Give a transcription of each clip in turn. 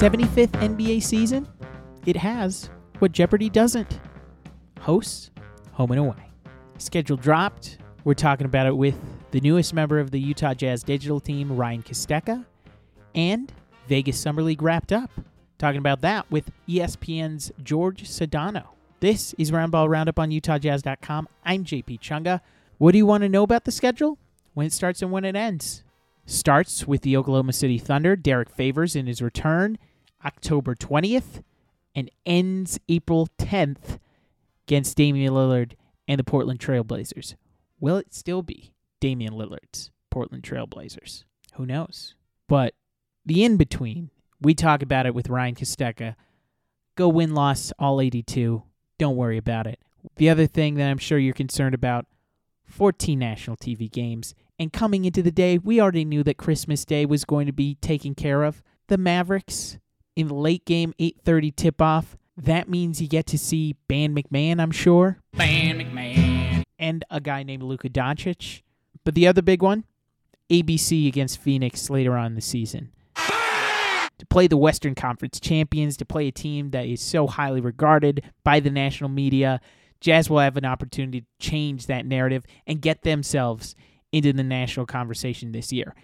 75th NBA season, it has what Jeopardy doesn't hosts home and away. Schedule dropped. We're talking about it with the newest member of the Utah Jazz digital team, Ryan Kostecka, and Vegas Summer League wrapped up. Talking about that with ESPN's George Sedano. This is Roundball Roundup on UtahJazz.com. I'm JP Chunga. What do you want to know about the schedule? When it starts and when it ends. Starts with the Oklahoma City Thunder, Derrick Favors in his return, October 20th, and ends April 10th against Damian Lillard and the Portland Trailblazers. Will it still be Damian Lillard's Portland Trailblazers? Who knows? But the in between, we talk about it with Ryan Kostecka. Go win loss all 82. Don't worry about it. The other thing that I'm sure you're concerned about 14 national TV games. And coming into the day, we already knew that Christmas Day was going to be taken care of. The Mavericks in the late game 8:30 tip-off. That means you get to see Ban McMahon, I'm sure. Ban McMahon. And a guy named Luka Doncic. But the other big one, ABC against Phoenix later on in the season. To play the Western Conference champions, to play a team that is so highly regarded by the national media, Jazz will have an opportunity to change that narrative and get themselves into the national conversation this year.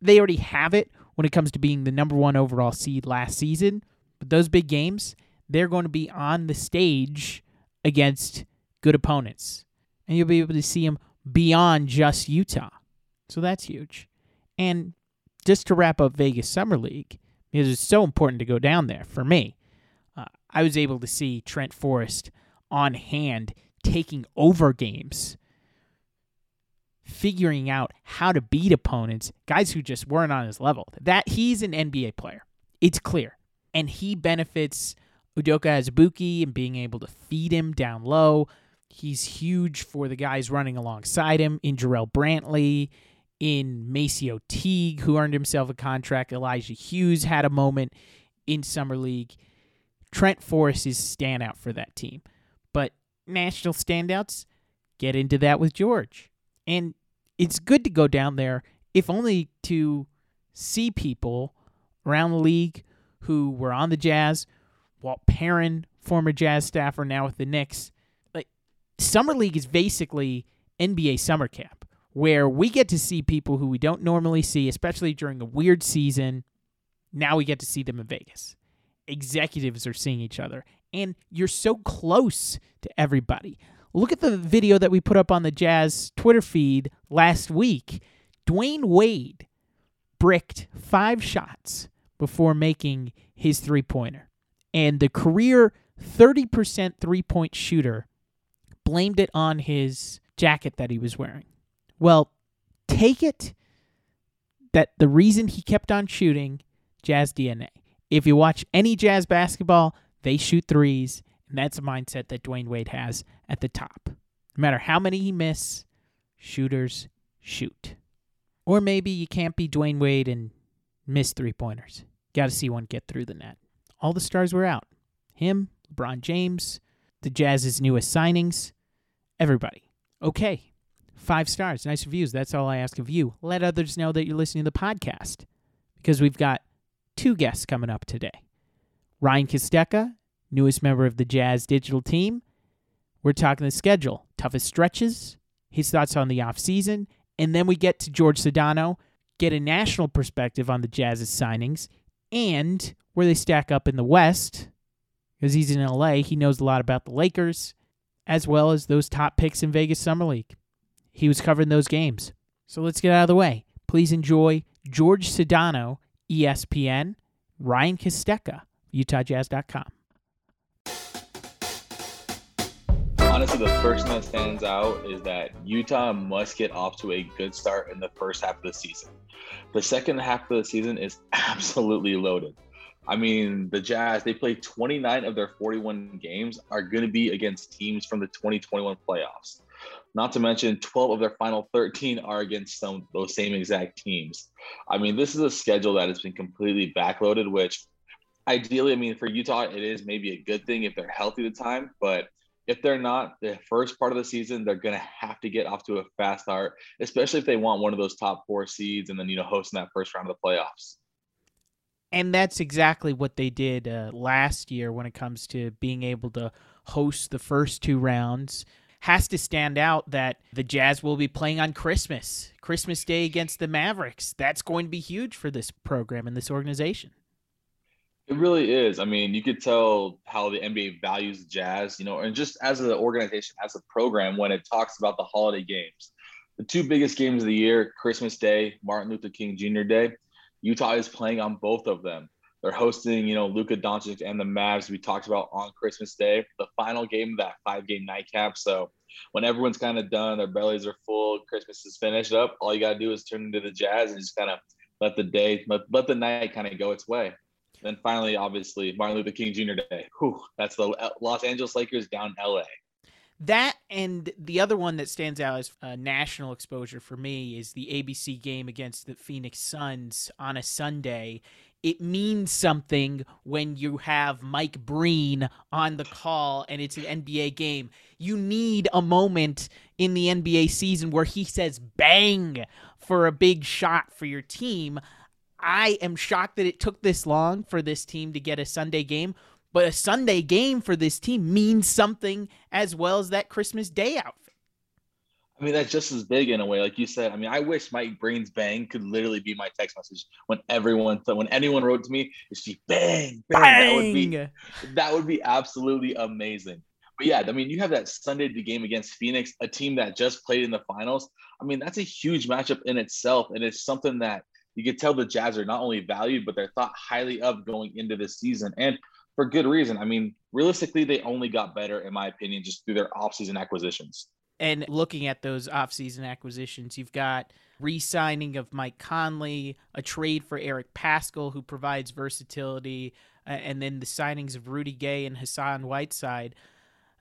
They already have it when it comes to being the number one overall seed last season, but those big games, they're going to be on the stage against good opponents. And you'll be able to see them beyond just Utah. So that's huge. And just to wrap up Vegas Summer League, because it's so important to go down there for me, uh, I was able to see Trent Forrest on hand taking over games, figuring out how to beat opponents, guys who just weren't on his level. That he's an NBA player. It's clear. And he benefits Udoka Azubuike and being able to feed him down low. He's huge for the guys running alongside him in Jarrell Brantley, in Macy O'Teague, who earned himself a contract. Elijah Hughes had a moment in Summer League. Trent Forrest is standout for that team. But national standouts, get into that with George. And it's good to go down there, if only to see people around the league who were on the Jazz. Walt Perrin, former Jazz staffer, now with the Knicks. Like Summer League is basically NBA summer camp, where we get to see people who we don't normally see, especially during a weird season. Now we get to see them in Vegas. Executives are seeing each other and you're so close to everybody. Look at the video that we put up on the Jazz Twitter feed last week. Dwyane Wade bricked five shots before making his three pointer. And the career 30% three point shooter blamed it on his jacket that he was wearing. Well, take it that the reason he kept on shooting Jazz DNA. If you watch any Jazz basketball, they shoot threes, and that's a mindset that Dwyane Wade has at the top. No matter how many he miss, shooters shoot. Or maybe you can't be Dwyane Wade and miss three pointers. Got to see one get through the net. All the stars were out. Him, LeBron James, the Jazz's newest signings, everybody. Okay, five stars, nice reviews. That's all I ask of you. Let others know that you're listening to the podcast because we've got two guests coming up today. Ryan Kostecka, newest member of the Jazz digital team. We're talking the schedule, toughest stretches, his thoughts on the offseason, and then we get to George Sedano, get a national perspective on the Jazz's signings and where they stack up in the West. Because he's in LA, he knows a lot about the Lakers, as well as those top picks in Vegas Summer League. He was covering those games. So let's get out of the way. Please enjoy George Sedano, ESPN, Ryan Kostecka, UtahJazz.com. Honestly, the first thing that stands out is that Utah must get off to a good start in the first half of the season. The second half of the season is absolutely loaded. I mean, the Jazz, they play 29 of their 41 games are going to be against teams from the 2021 playoffs. Not to mention, 12 of their final 13 are against some those same exact teams. I mean, this is a schedule that has been completely backloaded, which ideally, I mean, for Utah, it is maybe a good thing if they're healthy the time. But if they're not, the first part of the season, they're going to have to get off to a fast start, especially if they want one of those top four seeds and then, you know, hosting that first round of the playoffs. And that's exactly what they did uh, last year when it comes to being able to host the first two rounds. Has to stand out that the Jazz will be playing on Christmas, Christmas Day against the Mavericks. That's going to be huge for this program and this organization. It really is. I mean, you could tell how the NBA values the Jazz, you know, and just as an organization, as a program, when it talks about the holiday games, the two biggest games of the year, Christmas Day, Martin Luther King Jr. Day, Utah is playing on both of them. They're hosting, you know, Luka Doncic and the Mavs. We talked about on Christmas Day, the final game of that five-game nightcap. So when everyone's kind of done, their bellies are full, Christmas is finished up. All you got to do is turn into the Jazz and just kind of let the day, let, let the night kind of go its way. Then finally, obviously, Martin Luther King Jr. Day. Whew, that's the uh, Los Angeles Lakers down LA. That and the other one that stands out as a national exposure for me is the ABC game against the Phoenix Suns on a Sunday. It means something when you have Mike Breen on the call and it's an NBA game. You need a moment in the NBA season where he says bang for a big shot for your team. I am shocked that it took this long for this team to get a Sunday game, but a Sunday game for this team means something as well as that Christmas Day outfit. I mean, that's just as big in a way, like you said. I mean, I wish Mike Breen's bang could literally be my text message when everyone, when anyone wrote to me, is she bang, bang, bang. That would be, that would be absolutely amazing. But yeah, I mean, you have that Sunday game against Phoenix, a team that just played in the finals. I mean, that's a huge matchup in itself, and it's something that you could tell the Jazz are not only valued, but they're thought highly of going into this season. And for good reason. I mean, realistically, they only got better, in my opinion, just through their offseason acquisitions. And looking at those offseason acquisitions, you've got re-signing of Mike Conley, a trade for Eric Paschall, who provides versatility, and then the signings of Rudy Gay and Hassan Whiteside.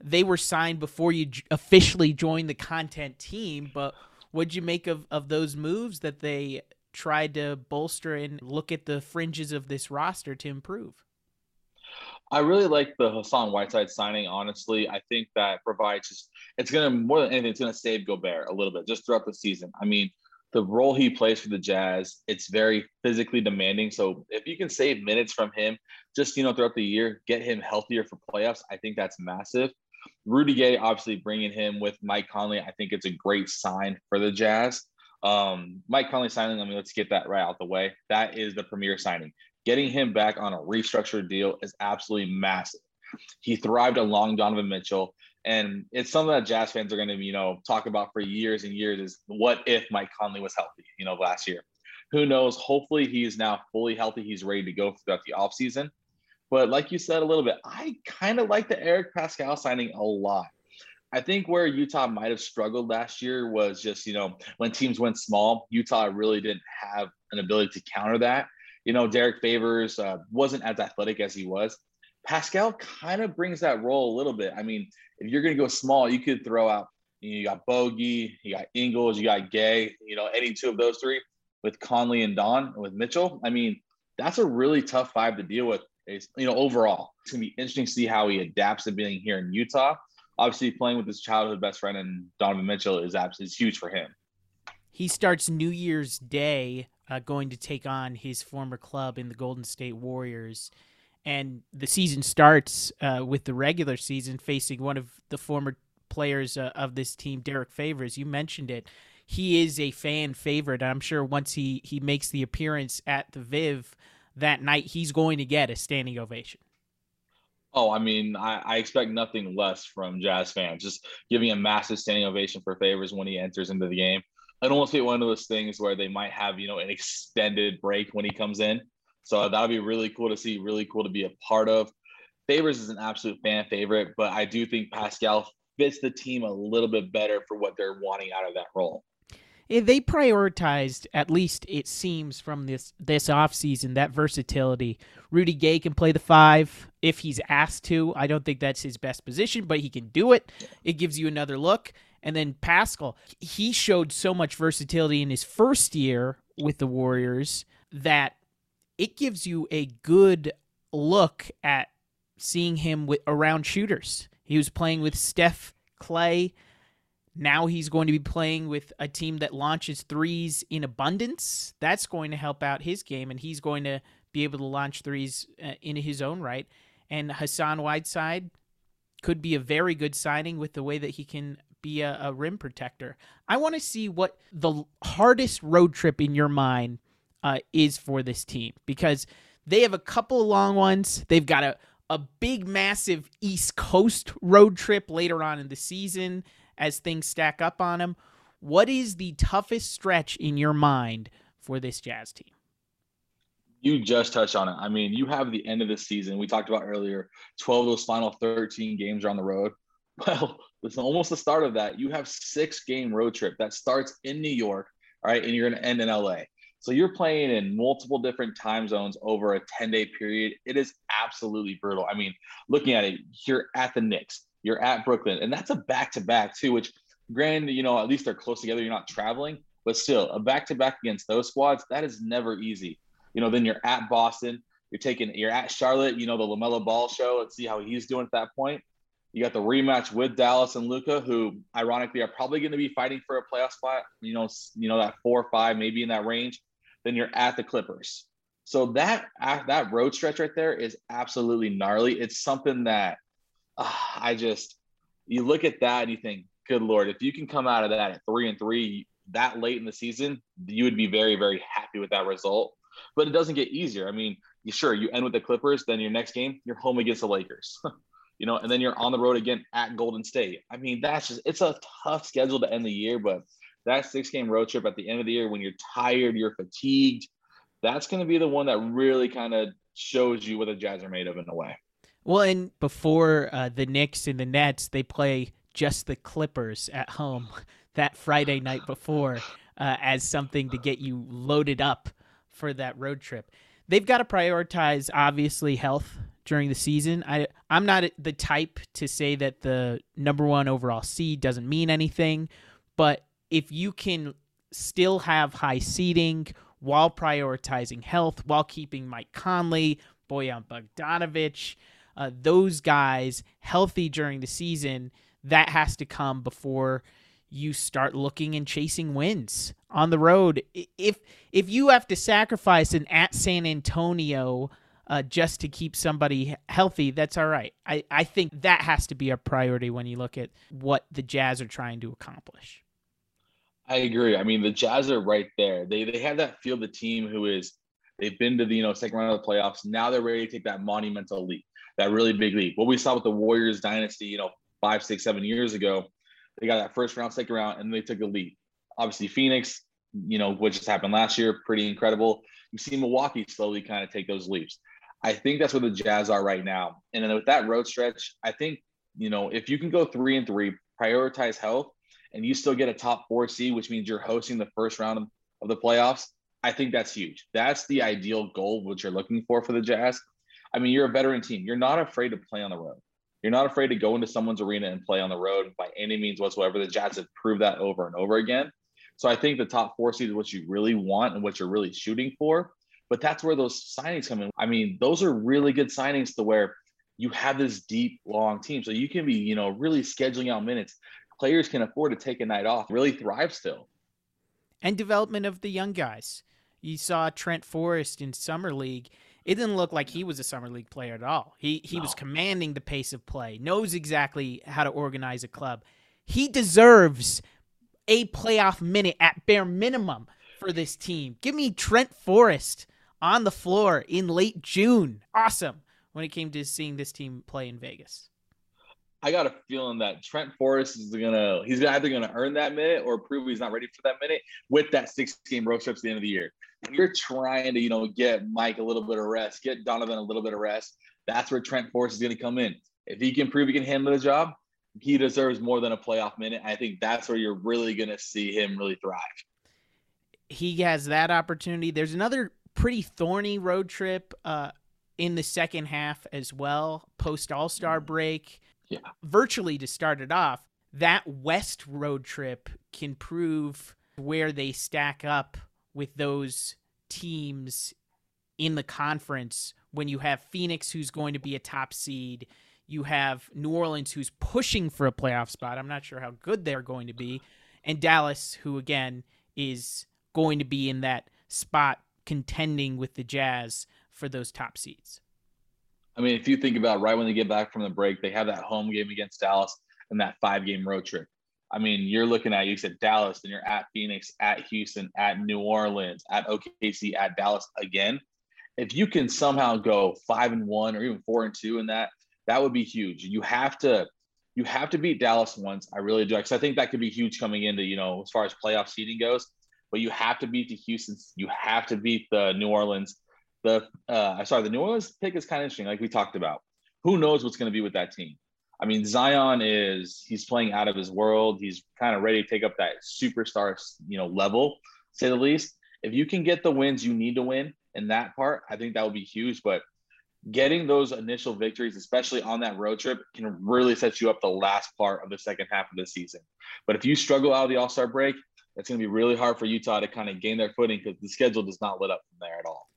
They were signed before you officially joined the content team, but what'd you make of, of those moves that they tried to bolster and look at the fringes of this roster to improve. I really like the Hassan Whiteside signing. Honestly, I think that provides just it's gonna more than anything, it's gonna save Gobert a little bit just throughout the season. I mean, the role he plays for the Jazz, it's very physically demanding. So if you can save minutes from him, just you know throughout the year, get him healthier for playoffs, I think that's massive. Rudy Gay, obviously bringing him with Mike Conley, I think it's a great sign for the Jazz. Um, Mike Conley signing, I mean, let's get that right out the way. That is the premier signing. Getting him back on a restructured deal is absolutely massive. He thrived along Donovan Mitchell. And it's something that Jazz fans are going to, you know, talk about for years and years is what if Mike Conley was healthy, you know, last year. Who knows? Hopefully he's now fully healthy. He's ready to go throughout the offseason. But like you said a little bit, I kind of like the Eric Paschall signing a lot. I think where Utah might have struggled last year was just, you know, when teams went small, Utah really didn't have an ability to counter that. You know, Derrick Favors uh, wasn't as athletic as he was. Paschall kind of brings that role a little bit. I mean, if you're going to go small, you could throw out, you, know, you got Bogey, you got Ingles, you got Gay, you know, any two of those three with Conley and Don and with Mitchell. I mean, that's a really tough five to deal with, you know, overall. It's going to be interesting to see how he adapts to being here in Utah obviously playing with his childhood best friend and Donovan Mitchell is absolutely huge for him. He starts New Year's Day uh, going to take on his former club in the Golden State Warriors. And the season starts uh, with the regular season facing one of the former players uh, of this team, Derrick Favors. You mentioned it. He is a fan favorite. I'm sure once he, he makes the appearance at the Viv that night, he's going to get a standing ovation. Oh, I mean, I, I, expect nothing less from Jazz fans. Just giving a massive standing ovation for Favors when he enters into the game. I'd almost be one of those things where they might have, you know, an extended break when he comes in. So that would be really cool to see, really cool to be a part of. Favors is an absolute fan favorite, but I do think Paschall fits the team a little bit better for what they're wanting out of that role they prioritized at least it seems from this this offseason that versatility. Rudy gay can play the five if he's asked to. I don't think that's his best position but he can do it. It gives you another look. And then Paschall, he showed so much versatility in his first year with the warriors that it gives you a good look at seeing him with around shooters. He was playing with steph clay now he's going to be playing with a team that launches threes in abundance. That's going to help out his game, and he's going to be able to launch threes uh, in his own right. And Hassan Whiteside could be a very good signing with the way that he can be a, a rim protector. I want to see what the hardest road trip in your mind uh, is for this team because they have a couple long ones. They've got a, a big, massive East Coast road trip later on in the season as things stack up on them. What is the toughest stretch in your mind for this Jazz team? You just touched on it. I mean, you have the end of the season. We talked about earlier. Twelve of those final thirteen games are on the road. Well, it's almost the start of that. You have six game road trip that starts in New York, all right, and you're going to end in LA. So you're playing in multiple different time zones over a 10 day period. It is absolutely brutal. I mean, looking at it, you're at the Knicks, you're at Brooklyn, and that's a back to back too, which granted, you know, at least they're close together. You're not traveling, but still a back to back against those squads, that is never easy. You know, then you're at Boston, you're taking, you're at Charlotte, you know, the LaMelo Ball show. Let's see how he's doing at that point. You got the rematch with Dallas and Luka, who ironically are probably going to be fighting for a playoff spot. You know, you know that four or five, maybe in that range. Then you're at the Clippers. So that that road stretch right there is absolutely gnarly. It's something that uh, I just you look at that and you think, good lord, if you can come out of that at three and three that late in the season, you would be very very happy with that result. But it doesn't get easier. I mean, you sure you end with the Clippers, then your next game you're home against the Lakers. you know, and then you're on the road again at Golden State. I mean, that's just it's a tough schedule to end the year, but that six game road trip at the end of the year when you're tired, you're fatigued, that's going to be the one that really kind of shows you what the Jazz are made of in a way. Well, and before uh, the Knicks and the Nets, they play just the Clippers at home that Friday night before uh, as something to get you loaded up for that road trip. They've got to prioritize, obviously, health during the season. I I'm not the type to say that the number one overall seed doesn't mean anything, but if you can still have high seeding while prioritizing health, while keeping Mike Conley, Bojan Bogdanovic, uh, those guys healthy during the season, that has to come before you start looking and chasing wins on the road. If if you have to sacrifice an at San Antonio uh, just to keep somebody healthy, that's all right. I, I think that has to be a priority when you look at what the Jazz are trying to accomplish. I agree. I mean, the Jazz are right there. They they have that feel the team who is they've been to the you know second round of the playoffs. Now they're ready to take that monumental leap, that really big leap. What we saw with the Warriors dynasty, you know, five, six, seven years ago, they got that first round, second round, and they took a leap. Obviously, Phoenix, you know, what just happened last year, pretty incredible. You see Milwaukee slowly kind of take those leaps. I think that's where the Jazz are right now. And then with that road stretch, I think, you know, if you can go three and three, prioritize health, and you still get a top four seed, which means you're hosting the first round of, the playoffs, I think that's huge. That's the ideal goal, which you're looking for for the Jazz. I mean, you're a veteran team. You're not afraid to play on the road. You're not afraid to go into someone's arena and play on the road by any means whatsoever. The Jazz have proved that over and over again. So I think the top four seed is what you really want and what you're really shooting for. But that's where those signings come in. I mean, those are really good signings to where you have this deep, long team. So you can be, you know, really scheduling out minutes. Players can afford to take a night off, really thrive still. And development of the young guys. You saw Trent Forrest in Summer League. It didn't look like he was a Summer League player at all. He he no. was commanding the pace of play, knows exactly how to organize a club. He deserves a playoff minute at bare minimum for this team. Give me Trent Forrest on the floor in late June. Awesome when it came to seeing this team play in Vegas. I got a feeling that Trent Forrest is gonna he's either gonna earn that minute or prove he's not ready for that minute with that six game road trip at the end of the year. You're trying to, you know, get Mike a little bit of rest, get Donovan a little bit of rest, that's where Trent Forrest is gonna come in. If he can prove he can handle the job, he deserves more than a playoff minute. I think that's where you're really gonna see him really thrive. He has that opportunity. There's another pretty thorny road trip uh, in the second half as well, post All Star mm. break. Yeah. Virtually to start it off, that West road trip can prove where they stack up with those teams in the conference when you have Phoenix, who's going to be a top seed. You have New Orleans, who's pushing for a playoff spot. I'm not sure how good they're going to be. And Dallas, who again is going to be in that spot contending with the Jazz for those top seeds. I mean, if you think about right when they get back from the break, they have that home game against Dallas and that five game road trip. I mean, you're looking at you said Dallas, then you're at Phoenix, at Houston, at New Orleans, at OKC, at Dallas again. If you can somehow go five and one or even four and two in that, that would be huge. You have to you have to beat Dallas once. I really do because I think that could be huge coming into you know as far as playoff seeding goes. But you have to beat the Houston. You have to beat the New Orleans. The uh, sorry, the New Orleans pick is kind of interesting, like we talked about. Who knows what's going to be with that team? I mean, Zion is he's playing out of his world. He's kind of ready to take up that superstar, you know, level, say the least. If you can get the wins you need to win in that part, I think that would be huge. But getting those initial victories, especially on that road trip, can really set you up the last part of the second half of the season. But if you struggle out of the All Star break, it's going to be really hard for Utah to kind of gain their footing because the schedule does not let up from there at all.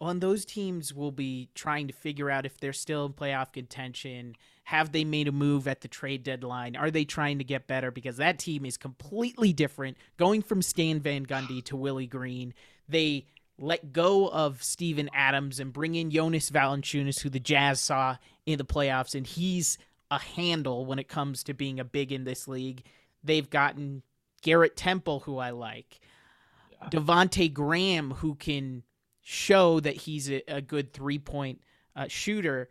Well, and those teams will be trying to figure out if they're still in playoff contention have they made a move at the trade deadline? Are they trying to get better? Because that team is completely different. Going from Stan Van Gundy to Willie Green, they let go of Steven Adams and bring in Jonas Valanciunas, who the Jazz saw in the playoffs, and he's a handle when it comes to being a big in this league. They've gotten Garrett Temple, who I like, yeah. Devonte Graham, who can show that he's a, a good three point uh, shooter.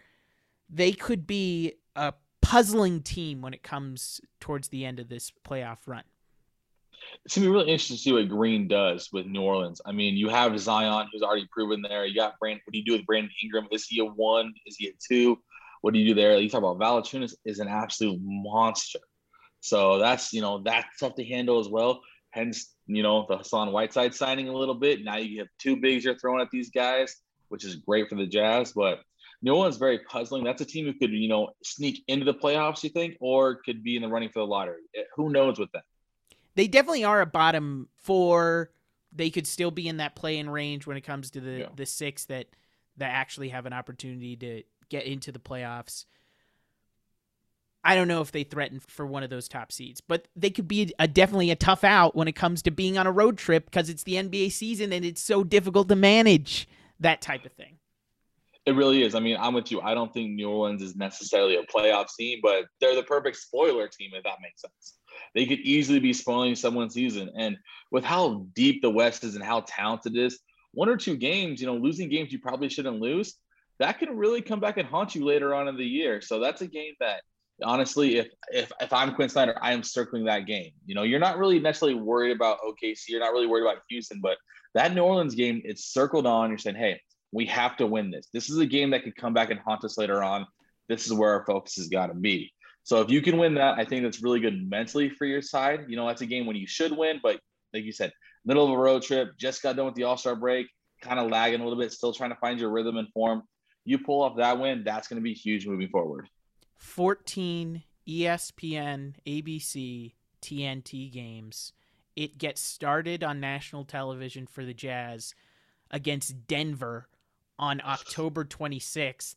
They could be a puzzling team when it comes towards the end of this playoff run. It's gonna be really interesting to see what Green does with New Orleans. I mean, you have Zion, who's already proven there. You got Brand. What do you do with Brandon Ingram? Is he a one? Is he a two? What do you do there? You talk about Valanciunas is an absolute monster. So that's you know that's tough to handle as well. Hence, you know the Hassan Whiteside signing a little bit. Now you have two bigs you're throwing at these guys, which is great for the Jazz. But New Orleans very puzzling. That's a team who could, you know, sneak into the playoffs, you think, or could be in the running for the lottery. Eh, who knows with them? They definitely are a bottom four. They could still be in that play-in range when it comes to the yeah. the six that that actually have an opportunity to get into the playoffs. I don't know if they threaten for one of those top seeds, but they could be a, definitely a tough out when it comes to being on a road trip because it's the NBA season and it's so difficult to manage that type of thing. It really is. I mean, I'm with you. I don't think New Orleans is necessarily a playoff team, but they're the perfect spoiler team, if that makes sense. They could easily be spoiling someone's season. And with how deep the West is and how talented it is, one or two games, you know, losing games you probably shouldn't lose, that can really come back and haunt you later on in the year. So that's a game that honestly, if if if I'm Quin Snyder, I am circling that game. You know, you're not really necessarily worried about OKC, you're not really worried about Houston, but that New Orleans game, it's circled on. You're saying, hey, we have to win this. This is a game that could come back and haunt us later on. This is where our focus has got to be. So if you can win that, I think that's really good mentally for your side. You know, that's a game when you should win, but like you said, middle of a road trip, just got done with the All Star break, kind of lagging a little bit, still trying to find your rhythm and form. You pull off that win, that's going to be huge moving forward. 14 ESPN, ABC, TNT games. It gets started on national television for the Jazz against Denver on October 26th.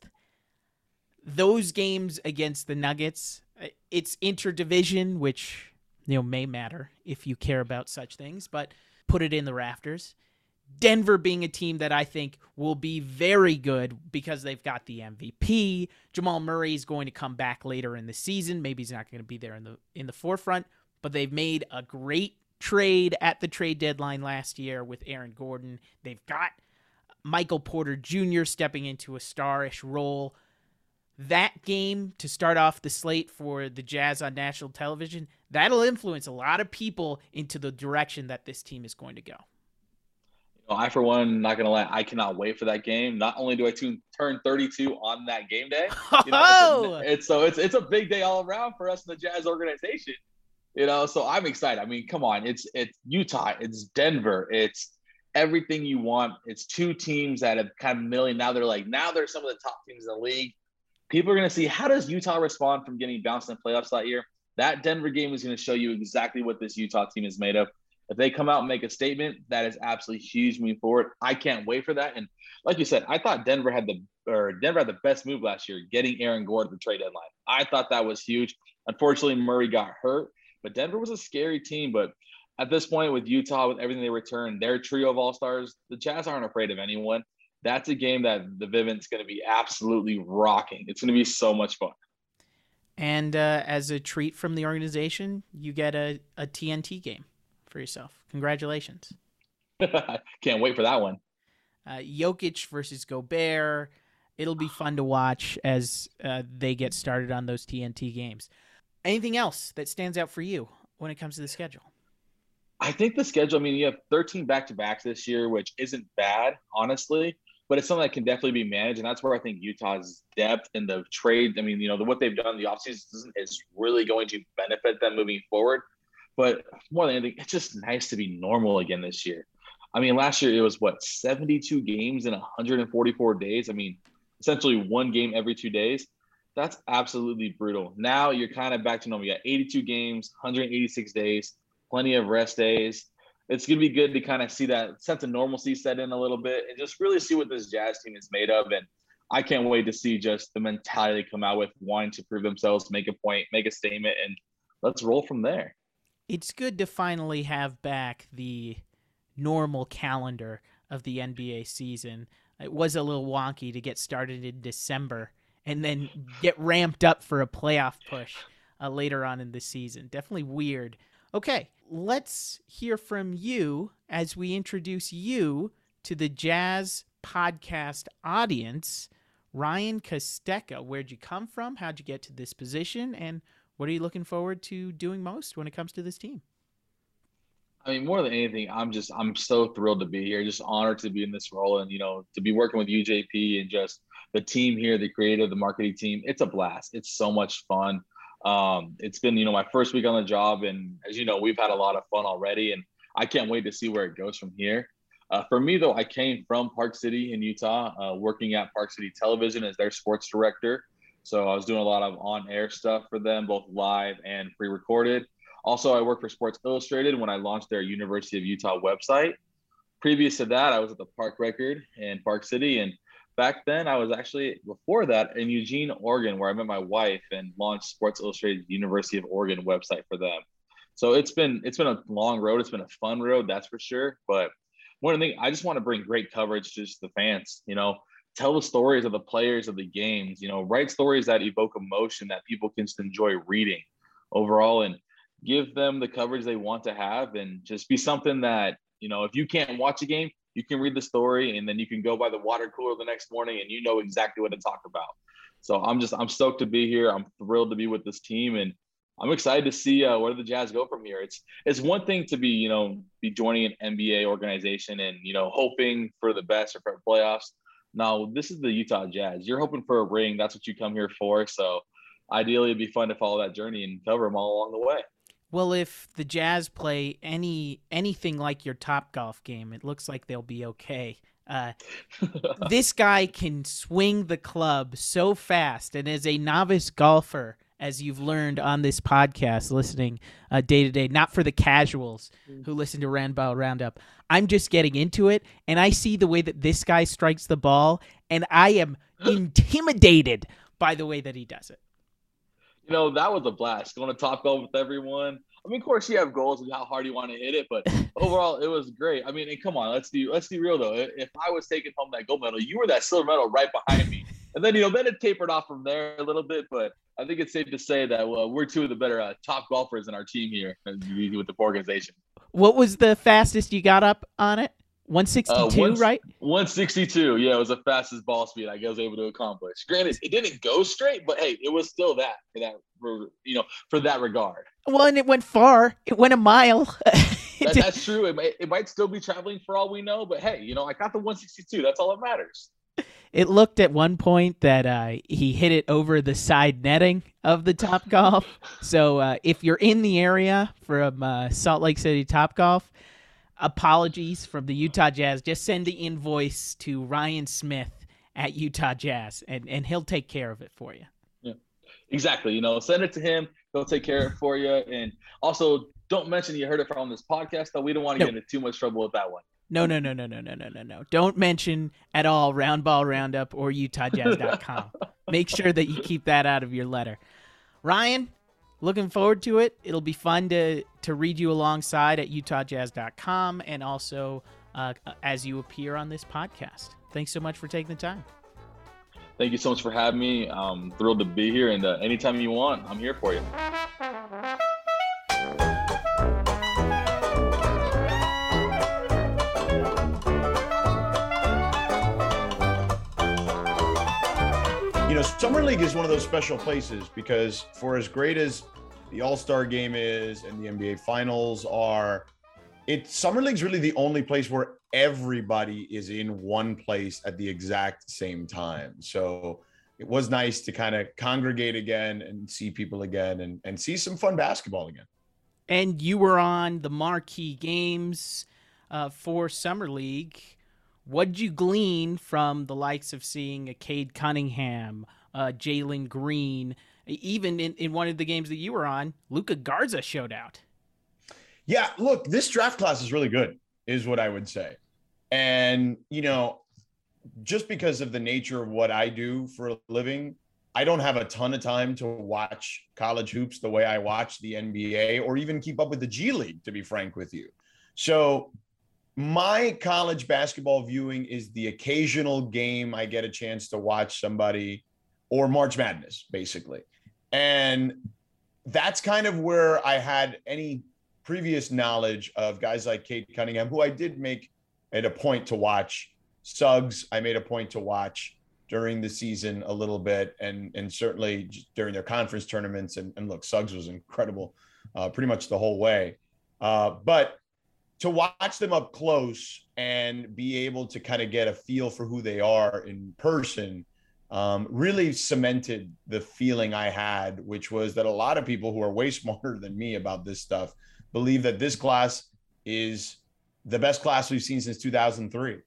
Those games against the Nuggets, uh, it's interdivision, which you know may matter if you care about such things, but put it in the rafters. Denver being a team that I think will be very good because they've got the MVP. Jamal Murray is going to come back later in the season. Maybe he's not going to be there in the in the forefront, but they've made a great trade at the trade deadline last year with Aaron Gordon. They've got Michael Porter Jr. stepping into a starish role. That game to start off the slate for the Jazz on national television, that'll influence a lot of people into the direction that this team is going to go. You know, I, for one, not gonna lie, I cannot wait for that game. Not only do I tune, turn 32 on that game day, you know, oh! it's, a, oh! it's so it's it's a big day all around for us in the Jazz organization. You know, so I'm excited. I mean, come on, it's it's Utah, it's Denver, it's everything you want. It's two teams that have kind of million. Now they're like, now they're some of the top teams in the league. People are going to see how does Utah respond from getting bounced in playoffs that year. That Denver game is going to show you exactly what this Utah team is made of. If they come out and make a statement, that is absolutely huge moving forward. I can't wait for that. And like you said, I thought Denver had the or Denver had the best move last year, getting Aaron Gordon at the trade deadline. I thought that was huge. Unfortunately, Murray got hurt, but Denver was a scary team. But at this point with Utah, with everything they returned, their trio of all stars, the Jazz aren't afraid of anyone. that's a game that the Vivint's going to be absolutely rocking. It's going to be so much fun. And uh, as a treat from the organization, you get a, a TNT game for yourself. Congratulations. Can't wait for that one. Uh, Jokic versus Gobert. It'll be fun to watch as uh, they get started on those TNT games. Anything else that stands out for you when it comes to the schedule? I think the schedule, I mean, you have 13 back to backs this year, which isn't bad, honestly, but it's something that can definitely be managed. And that's where I think Utah's depth in the trade, I mean, you know, the, what they've done in the offseason is really going to benefit them moving forward. But more than anything, it's just nice to be normal again this year. I mean, last year it was what 72 games in 144 days. I mean, essentially one game every two days. That's absolutely brutal. Now you're kind of back to normal. You got 82 games, 186 days plenty of rest days. It's going to be good to kind of see that sense of normalcy set in a little bit and just really see what this Jazz team is made of. And I can't wait to see just the mentality come out with wanting to prove themselves, make a point, make a statement, and let's roll from there. It's good to finally have back the normal calendar of the NBA season. It was a little wonky to get started in December and then get ramped up for a playoff push uh, later on in the season. Definitely weird. Okay, let's hear from you as we introduce you to the Jazz podcast audience. Ryan Kostecka, where'd you come from? How'd you get to this position? And what are you looking forward to doing most when it comes to this team? I mean, more than anything, I'm just I'm so thrilled to be here. Just honored to be in this role, and you know, to be working with UJP and just the team here, the creative, the marketing team. It's a blast. It's so much fun. Um, it's been, you know, my first week on the job, and as you know, we've had a lot of fun already, and I can't wait to see where it goes from here. Uh, for me, though, I came from Park City in Utah, uh, working at Park City Television as their sports director. So I was doing a lot of on-air stuff for them, both live and pre-recorded. Also, I worked for Sports Illustrated when I launched their University of Utah website. Previous to that, I was at the Park Record in Park City, and back then I was actually before that in Eugene, Oregon, where I met my wife and launched Sports Illustrated University of Oregon website for them. So it's been it's been a long road. It's been a fun road, that's for sure. But one thing I just want to bring great coverage to just the fans. You know, tell the stories of the players of the games. You know, write stories that evoke emotion that people can just enjoy reading overall, and give them the coverage they want to have, and just be something that you know if you can't watch a game, you can read the story and then you can go by the water cooler the next morning and you know exactly what to talk about. So I'm just I'm stoked to be here. I'm thrilled to be with this team and I'm excited to see uh, where the Jazz go from here. It's it's one thing to be you know be joining an NBA organization and you know hoping for the best or for playoffs. Now this is the Utah Jazz. You're hoping for a ring. That's what you come here for. So ideally, it'd be fun to follow that journey and cover them all along the way. Well, if the Jazz play any anything like your Top Golf game, it looks like they'll be okay. Uh, this guy can swing the club so fast, and as a novice golfer, as you've learned on this podcast, listening uh, day to day, not for the casuals mm. who listen to Roundball Roundup. I'm just getting into it, and I see the way that this guy strikes the ball, and I am intimidated by the way that he does it you know, that was a blast going to Top Golf with everyone. I mean, of course, you have goals and how hard you want to hit it, but overall, it was great. I mean, and come on, let's be let's be real though. If I was taking home that gold medal, you were that silver medal right behind me, and then you know, then it tapered off from there a little bit. But I think it's safe to say that well, we're two of the better uh, top golfers in our team here uh, with the organization. What was the fastest you got up on it? 162, uh, right? 162. Yeah, it was the fastest ball speed I was able to accomplish. Granted, it didn't go straight, but hey, it was still that for that for, you know for that regard. Well, and it went far. It went a mile. that, that's true. It might, it might still be traveling for all we know, but hey, you know, I got the 162. That's all that matters. It looked at one point that uh, he hit it over the side netting of the Top Golf. So uh, if you're in the area from uh, Salt Lake City Top Golf, apologies from the Utah Jazz. Just send the invoice to Ryan Smith at Utah Jazz, and, and he'll take care of it for you. Yeah, exactly. You know, send it to him. He'll take care of it for you. And also, don't mention you heard it from this podcast, though. We don't want to get into too much trouble with that one. No, no, no, no, no, no, no, no, no. Don't mention at all Roundball Roundup or UtahJazz.com. Make sure that you keep that out of your letter. Ryan, looking forward to it. It'll be fun to to read you alongside at utahjazz.com and also uh, as you appear on this podcast. Thanks so much for taking the time. Thank you so much for having me. I'm thrilled to be here, and uh, anytime you want, I'm here for you. Know, Summer League is one of those special places because for as great as the All Star game is and the NBA Finals are, it Summer League's really the only place where everybody is in one place at the exact same time. So it was nice to kind of congregate again and see people again and, and see some fun basketball again. And you were on the marquee games uh, for Summer League. What'd you glean from the likes of seeing a Cade Cunningham, uh, Jalen Green, even in, in one of the games that you were on, Luka Garza showed out. Yeah, look, this draft class is really good, is what I would say. And, you know, just because of the nature of what I do for a living, I don't have a ton of time to watch college hoops the way I watch the NBA or even keep up with the G League, to be frank with you. So my college basketball viewing is the occasional game I get a chance to watch somebody or March Madness, basically. And that's kind of where I had any previous knowledge of guys like Cade Cunningham, who I did make it a point to watch. Suggs, I made a point to watch during the season a little bit, and and certainly during their conference tournaments. And, and look, Suggs was incredible, uh, pretty much the whole way. Uh, but to watch them up close and be able to kind of get a feel for who they are in person um, really cemented the feeling I had, which was that a lot of people who are way smarter than me about this stuff believe that this class is the best class we've seen since 2003.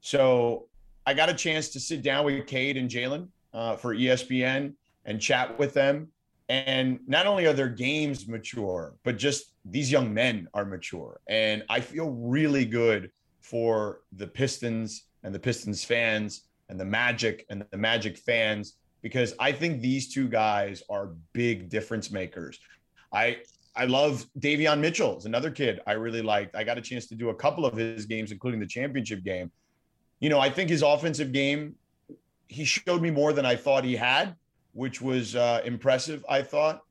So I got a chance to sit down with Cade and Jalen uh, for ESPN and chat with them. And not only are their games mature, but just these young men are mature. And I feel really good for the Pistons and the Pistons fans and the Magic and the Magic fans because I think these two guys are big difference makers. I I love Davion Mitchell is another kid I really liked. I got a chance to do a couple of his games, including the championship game. You know, I think his offensive game, he showed me more than I thought he had which was uh, impressive, I thought.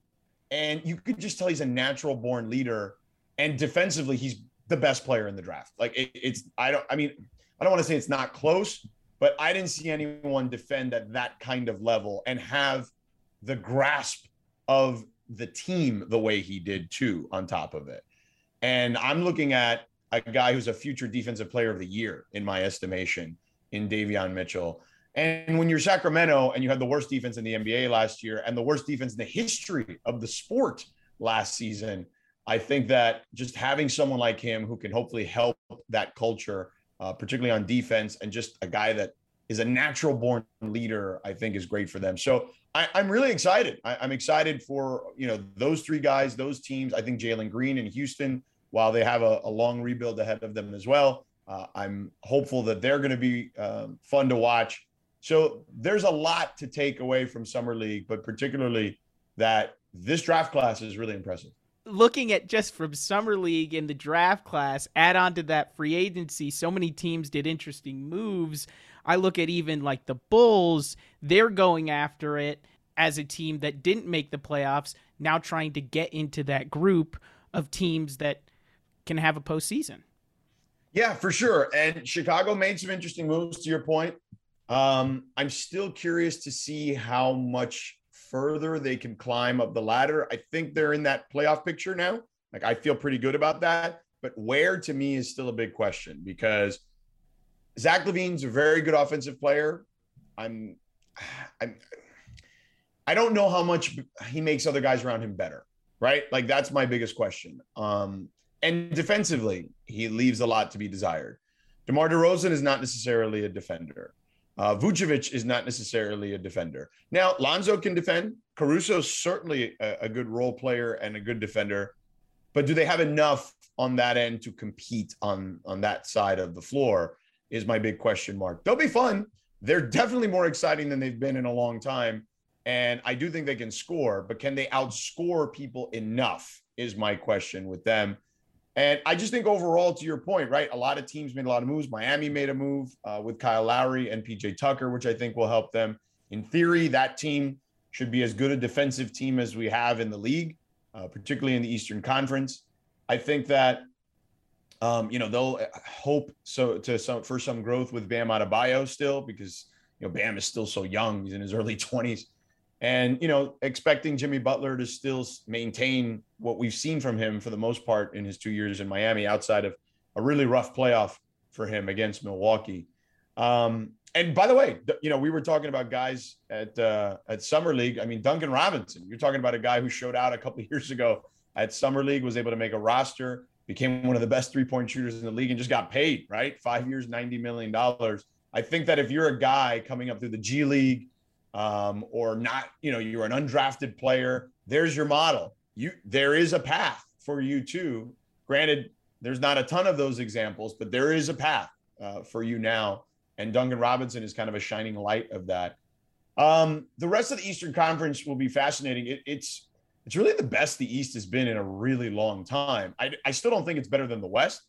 And you could just tell he's a natural born leader. And defensively, he's the best player in the draft. Like it, it's, I don't, I mean, I don't want to say it's not close, but I didn't see anyone defend at that kind of level and have the grasp of the team the way he did too, on top of it. And I'm looking at a guy who's a future defensive player of the year, in my estimation, in Davion Mitchell. And when you're Sacramento and you had the worst defense in the NBA last year and the worst defense in the history of the sport last season, I think that just having someone like him who can hopefully help that culture, uh, particularly on defense, and just a guy that is a natural born leader, I think is great for them. So I, am really excited. I, am excited for you know those three guys, those teams. I think Jalen Green and Houston, while they have a, a long rebuild ahead of them as well, uh, I'm hopeful that they're going to be um, fun to watch. So there's a lot to take away from Summer League, but particularly that this draft class is really impressive. Looking at just from Summer League and the draft class, add on to that free agency, so many teams did interesting moves. I look at even like the Bulls, they're going after it as a team that didn't make the playoffs, now trying to get into that group of teams that can have a postseason. Yeah, for sure. And Chicago made some interesting moves to your point. Um, I'm still curious to see how much further they can climb up the ladder. I think they're in that playoff picture now. Like I feel pretty good about that. But where to me is still a big question because Zach LaVine's a very good offensive player. I'm, I'm, I don't know how much he makes other guys around him better, right? Like that's my biggest question. Um, and defensively, he leaves a lot to be desired. DeMar DeRozan is not necessarily a defender. Uh, Vucevic is not necessarily a defender. Now, Lonzo can defend. Caruso is certainly a, a, good role player and a good defender, but do they have enough on that end to compete on on that side of the floor? Is my big question mark. They'll be fun. They're definitely more exciting than they've been in a long time, and I do think they can score. But can they outscore people enough? Is my question with them. And I just think overall, to your point, right? A lot of teams made a lot of moves. Miami made a move uh, with Kyle Lowry and PJ Tucker, which I think will help them. In theory, that team should be as good a defensive team as we have in the league, uh, particularly in the Eastern Conference. I think that um, you know they'll uh, hope so to some for some growth with Bam Adebayo still because you know Bam is still so young; he's in his early twenties, and you know expecting Jimmy Butler to still maintain what we've seen from him for the most part in his two years in Miami, outside of a really rough playoff for him against Milwaukee. Um, and by the way, you know, we were talking about guys at uh, at summer league. I mean, Duncan Robinson. You're talking about a guy who showed out a couple years ago at summer league, was able to make a roster, became one of the best three point shooters in the league, and just got paid. Right, five years, ninety million dollars. I think that if you're a guy coming up through the G League, um, or not, you know, you're an undrafted player, there's your model. You there is a path for you too. Granted, there's not a ton of those examples, but there is a path uh, for you now and Duncan Robinson is kind of a shining light of that. Um, the rest of the Eastern Conference will be fascinating. It, it's it's really the best the East has been in a really long time. I, I still don't think it's better than the West,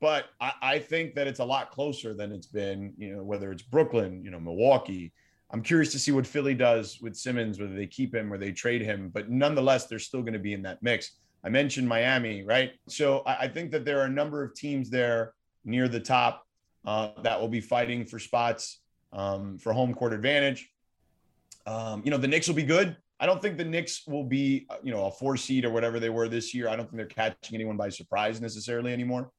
but I, I think that it's a lot closer than it's been. You know, whether it's Brooklyn, you know, Milwaukee. I'm curious to see what Philly does with Simmons, whether they keep him or they trade him. But nonetheless, they're still going to be in that mix. I mentioned Miami, right? So I, think that there are a number of teams there near the top uh, that will be fighting for spots um, for home court advantage. Um, you know, the Knicks will be good. I don't think the Knicks will be, uh, you know, a four seed or whatever they were this year. I don't think they're catching anyone by surprise necessarily anymore.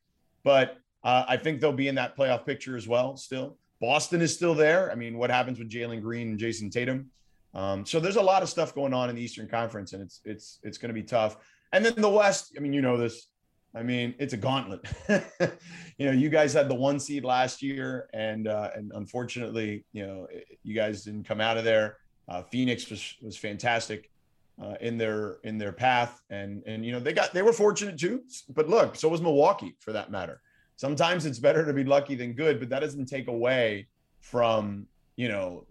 But uh, I think they'll be in that playoff picture as well. Still, Boston is still there. I mean, what happens with Jalen Green and Jayson Tatum? Um, so there's a lot of stuff going on in the Eastern Conference, and it's it's it's going to be tough. And then the West. I mean, you know this. I mean, it's a gauntlet. you know, you guys had the one seed last year, and uh, and unfortunately, you know, you guys didn't come out of there. Uh, Phoenix was was fantastic uh, in their in their path, and and you know they got they were fortunate too. But look, so was Milwaukee for that matter. Sometimes it's better to be lucky than good, but that doesn't take away from you know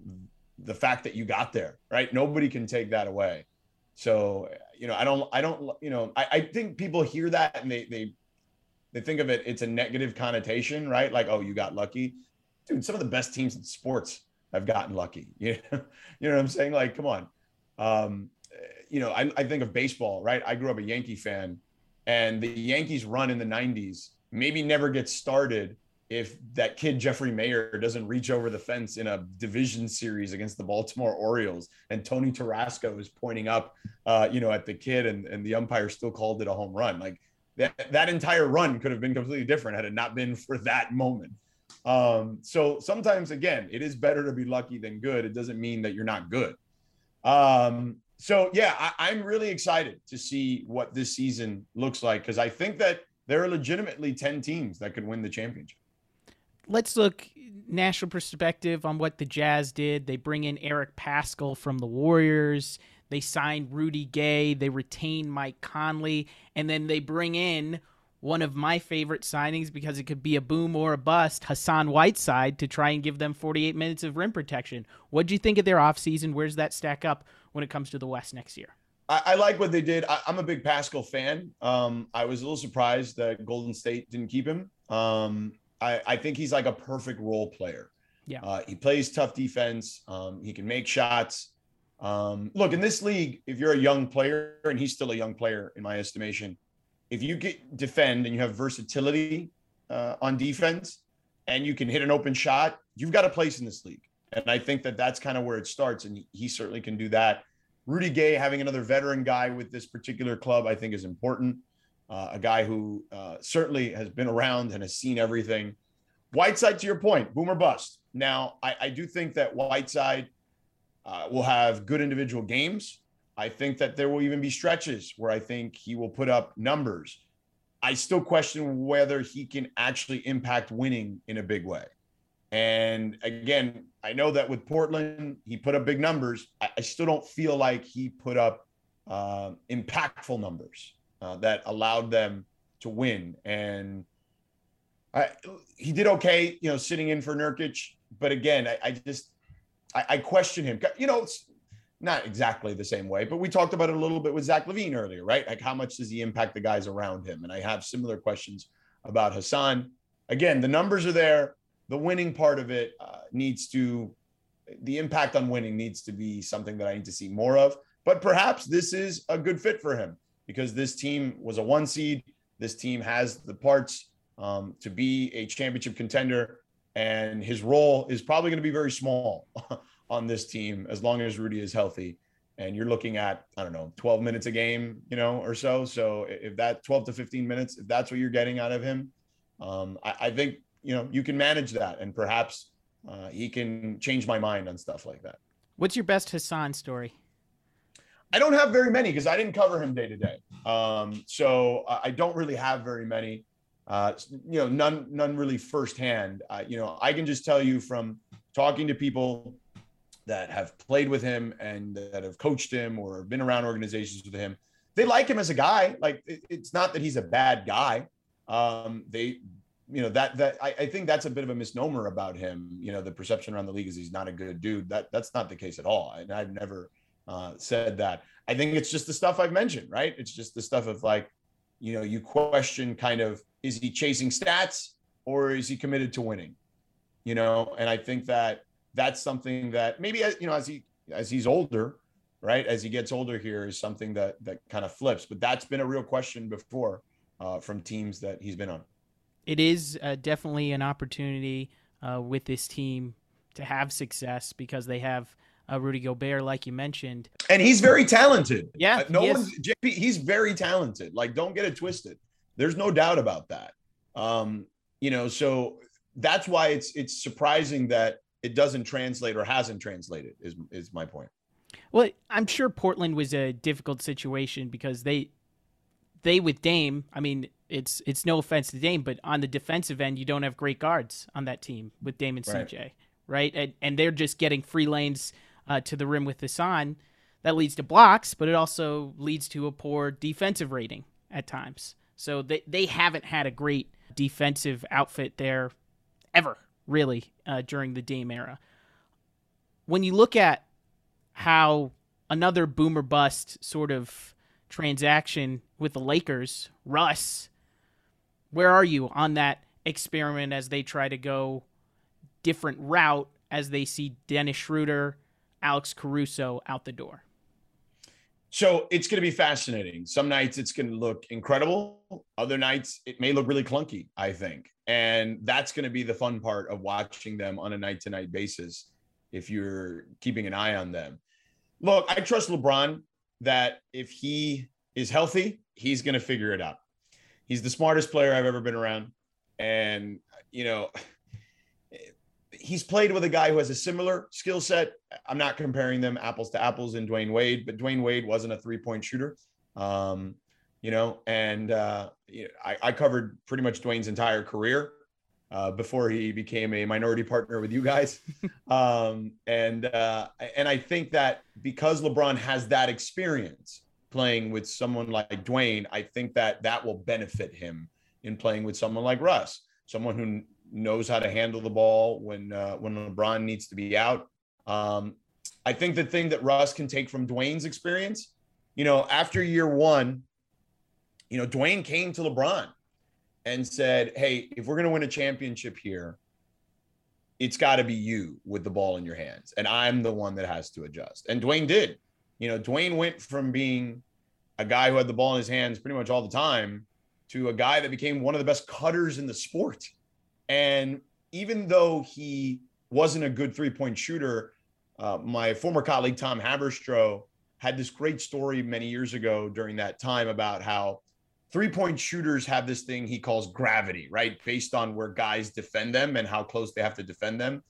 the fact that you got there, right? Nobody can take that away. So you know, I don't, I don't, you know, I, I think people hear that and they, they, they think of it, it's a negative connotation, right? Like, oh, you got lucky. Dude, some of the best teams in sports have gotten lucky. You know, you know what I'm saying? Like, come on. Um, you know, I, I think of baseball, right? I grew up a Yankee fan and the Yankees run in the 90s maybe never gets started if that kid Jeffrey Maier doesn't reach over the fence in a division series against the Baltimore Orioles, and Tony Tarasco is pointing up, uh, you know, at the kid, and, and the umpire still called it a home run. Like that, that entire run could have been completely different had it not been for that moment. Um, so sometimes, again, it is better to be lucky than good. It doesn't mean that you're not good. Um, so yeah, I, I'm really excited to see what this season looks like because I think that there are legitimately 10 teams that could win the championship let's look national perspective on what the Jazz did. They bring in Eric Paschall from the Warriors. They signed Rudy Gay. They retain Mike Conley, and then they bring in one of my favorite signings because it could be a boom or a bust, Hassan Whiteside, to try and give them 48 minutes of rim protection. What do you think of their offseason? Where's that stack up when it comes to the West next year? I, I like what they did. I, am a big Paschall fan. Um, I was a little surprised that Golden State didn't keep him. Um, I, I think he's like a perfect role player. Yeah. Uh, he plays tough defense. Um, he can make shots. Um, look, in this league, if you're a young player, and he's still a young player in my estimation, if you get defend and you have versatility uh, on defense and you can hit an open shot, you've got a place in this league. And I think that that's kind of where it starts. And he, he certainly can do that. Rudy Gay having another veteran guy with this particular club, I think is important uh, a guy who uh, certainly has been around and has seen everything. Whiteside, to your point, boomer bust. Now, I, I do think that Whiteside uh, will have good individual games. I think that there will even be stretches where I think he will put up numbers. I still question whether he can actually impact winning in a big way. And again, I know that with Portland, he put up big numbers. I, I still don't feel like he put up uh, impactful numbers uh, that allowed them to win. And I, he did okay, you know, sitting in for Nurkic. But again, I, I just I, I, question him. You know, it's not exactly the same way, but we talked about it a little bit with Zach LaVine earlier, right? Like how much does he impact the guys around him? And I have similar questions about Hassan. Again, the numbers are there. The winning part of it uh, needs to, the impact on winning needs to be something that I need to see more of. But perhaps this is a good fit for him because this team was a one seed. This team has the parts um, to be a championship contender, and his role is probably going to be very small on this team as long as Rudy is healthy. And you're looking at, I don't know, 12 minutes a game, you know, or so. So if that 12 to 15 minutes, if that's what you're getting out of him, um, I, I, think, you know, you can manage that. And perhaps uh, he can change my mind on stuff like that. What's your best Hassan story? I don't have very many because I didn't cover him day to day. Um, so I don't really have very many. Uh, you know, none none really firsthand. Uh, you know, I can just tell you from talking to people that have played with him and that have coached him or been around organizations with him. They like him as a guy. Like it, it's not that he's a bad guy. Um, they, you know, that that I, I think that's a bit of a misnomer about him. You know, the perception around the league is he's not a good dude. That that's not the case at all. And I've never uh, said that. I think it's just the stuff I've mentioned, right? It's just the stuff of like, you know, you question kind of is he chasing stats or is he committed to winning? You know, and I think that that's something that maybe you know as he as he's older, right? As he gets older here is something that that kind of flips. But that's been a real question before uh, from teams that he's been on. It is uh, definitely an opportunity uh, with this team to have success because they have uh, Rudy Gobert, like you mentioned, and he's very talented. Yeah, no one. JP, he's very talented. Like, don't get it twisted. There's no doubt about that. Um, you know, so that's why it's it's surprising that it doesn't translate or hasn't translated. Is is my point. Well, I'm sure Portland was a difficult situation because they they with Dame. I mean, it's it's no offense to Dame, but on the defensive end, you don't have great guards on that team with Dame and CJ, right? right? And, and they're just getting free lanes uh, to the rim with Hassan. That leads to blocks, but it also leads to a poor defensive rating at times. So they, they haven't had a great defensive outfit there ever, really, uh, during the Dame era. When you look at how another boomer bust sort of transaction with the Lakers, Russ, where are you on that experiment as they try to go different route as they see Dennis Schroeder Alex Caruso out the door? So it's going to be fascinating. Some nights it's going to look incredible. Other nights it may look really clunky, I think. And that's going to be the fun part of watching them on a night to night basis if you're keeping an eye on them. Look, I trust LeBron that if he is healthy, he's going to figure it out. He's the smartest player I've ever been around. And, you know, he's played with a guy who has a similar skill set. I'm not comparing them apples to apples in Dwyane Wade, but Dwyane Wade wasn't a three point shooter. Um, you know, and uh, you know, I, I, covered pretty much Dwyane's entire career uh, before he became a minority partner with you guys. um, and uh, and I think that because LeBron has that experience playing with someone like Dwyane, I think that that will benefit him in playing with someone like Russ, someone who knows how to handle the ball when uh, when LeBron needs to be out. Um, I think the thing that Russ can take from Dwyane's experience, you know, after year one, you know, Dwyane came to LeBron and said, "Hey, if we're going to win a championship here, it's got to be you with the ball in your hands, and I'm the one that has to adjust." And Dwyane did. You know, Dwyane went from being a guy who had the ball in his hands pretty much all the time to a guy that became one of the best cutters in the sport. And even though he wasn't a good three point shooter, uh, my former colleague Tom Haberstroh had this great story many years ago during that time about how three point shooters have this thing he calls gravity, right? Based on where guys defend them and how close they have to defend them.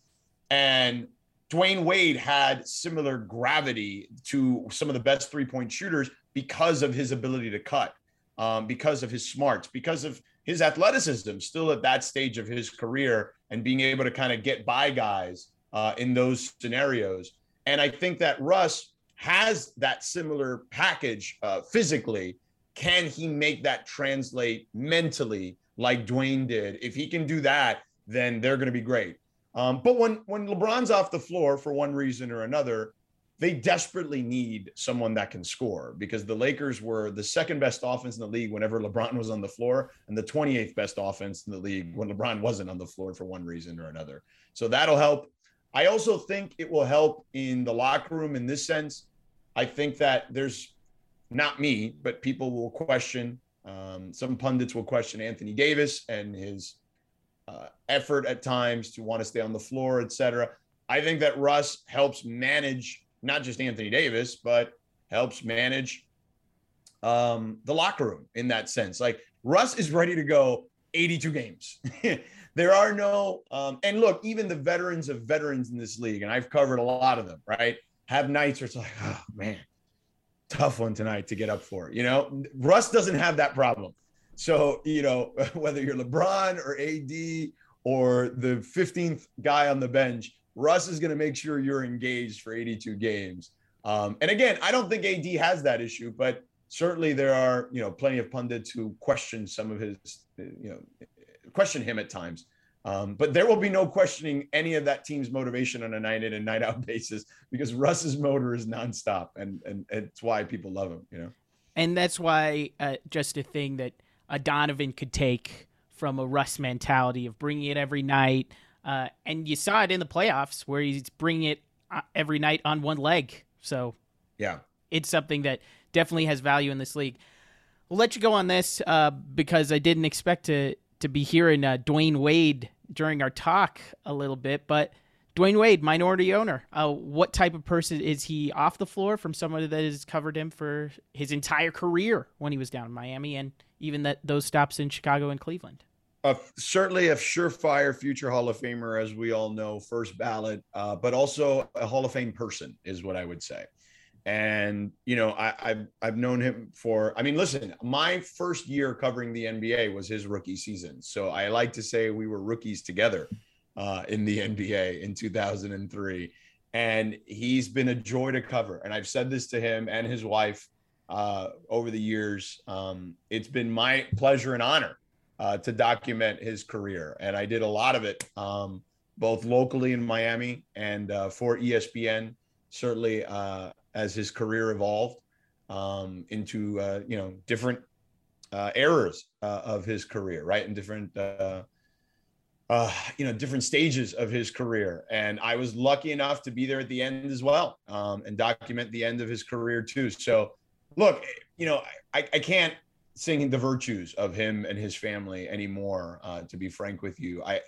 And Dwyane Wade had similar gravity to some of the best three point shooters because of his ability to cut, um, because of his smarts, because of his athleticism still at that stage of his career and being able to kind of get by guys uh, in those scenarios. And I think that Russ has that similar package uh, physically. Can he make that translate mentally like Dwyane did? If he can do that, then they're going to be great. Um, but when when LeBron's off the floor for one reason or another, they desperately need someone that can score because the Lakers were the second best offense in the league whenever LeBron was on the floor and the 28th best offense in the league when LeBron wasn't on the floor for one reason or another. So that'll help. I also think it will help in the locker room in this sense. I think that there's not me, but people will question, um, some pundits will question Anthony Davis and his uh, effort at times to want to stay on the floor, etc. I think that Russ helps manage not just Anthony Davis, but helps manage um, the locker room in that sense. Like Russ is ready to go 82 games. there are no, um, and look, even the veterans of veterans in this league, and I've covered a lot of them, right? Have nights where it's like, oh man, tough one tonight to get up for. You know, Russ doesn't have that problem. So, you know, whether you're LeBron or AD or the 15th guy on the bench, Russ is going to make sure you're engaged for 82 games. Um, and again, I don't think AD has that issue, but certainly there are, you know, plenty of pundits who question some of his, you know, question him at times. Um, but there will be no questioning any of that team's motivation on a night in and night out basis because Russ's motor is nonstop, and and it's why people love him. You know, and that's why uh, just a thing that a Donovan could take from a Russ mentality of bringing it every night, uh, and you saw it in the playoffs where he's bringing it uh, every night on one leg. So, yeah, it's something that definitely has value in this league. We'll let you go on this uh, because I didn't expect to to be hearing uh, Dwyane Wade during our talk a little bit, but Dwyane Wade, minority owner. Uh, what type of person is he off the floor from someone that has covered him for his entire career when he was down in Miami and even that those stops in Chicago and Cleveland? Uh, certainly a surefire future Hall of Famer, as we all know, first ballot, uh, but also a Hall of Fame person is what I would say. And you know, I, have I've known him for. I mean, listen, my first year covering the NBA was his rookie season, so I like to say we were rookies together uh, in the NBA in 2003. And he's been a joy to cover. And I've said this to him and his wife uh, over the years. Um, it's been my pleasure and honor uh, to document his career. And I did a lot of it, um, both locally in Miami and uh, for ESPN, certainly uh, as his career evolved um, into, uh, you know, different uh, eras of his career, right? And different, uh, you know, different stages of his career. And I was lucky enough to be there at the end as well um, and document the end of his career too. So, look, you know, I, I can't sing the virtues of him and his family anymore. Uh, to be frank with you, I,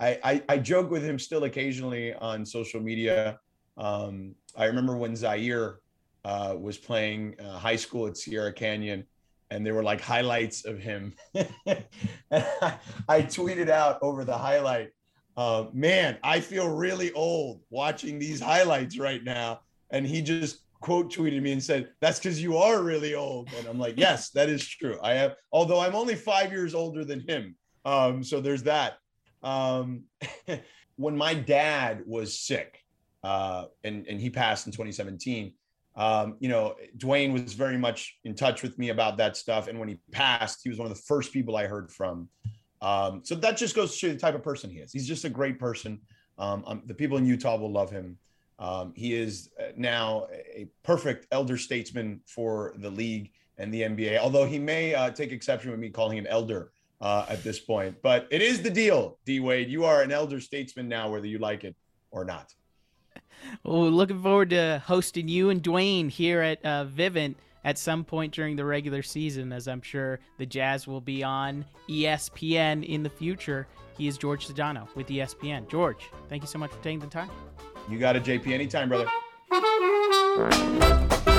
I, I joke with him still occasionally on social media. Um, I remember when Zaire uh, was playing uh, high school at Sierra Canyon, and there were like highlights of him. I, I, tweeted out over the highlight, uh, "Man, I feel really old watching these highlights right now." And he just quote tweeted me and said, That's because you are really old. And I'm like, Yes, that is true. I have, although I'm only five years older than him. Um, so there's that. Um, when my dad was sick, uh, and, and he passed in 2017, um, you know, Dwyane was very much in touch with me about that stuff. And when he passed, he was one of the first people I heard from. Um, so that just goes to the type of person he is. He's just a great person. Um, um the people in Utah will love him. Um, he is uh, now a perfect elder statesman for the league and the NBA, although he may uh, take exception with me calling him elder uh, at this point. But it is the deal, D Wade. You are an elder statesman now, whether you like it or not. Well, looking forward to hosting you and Dwyane here at uh, Vivint at some point during the regular season, as I'm sure the Jazz will be on ESPN in the future. He is George Sedano with ESPN. George, thank you so much for taking the time. You got it, JP. Anytime, brother.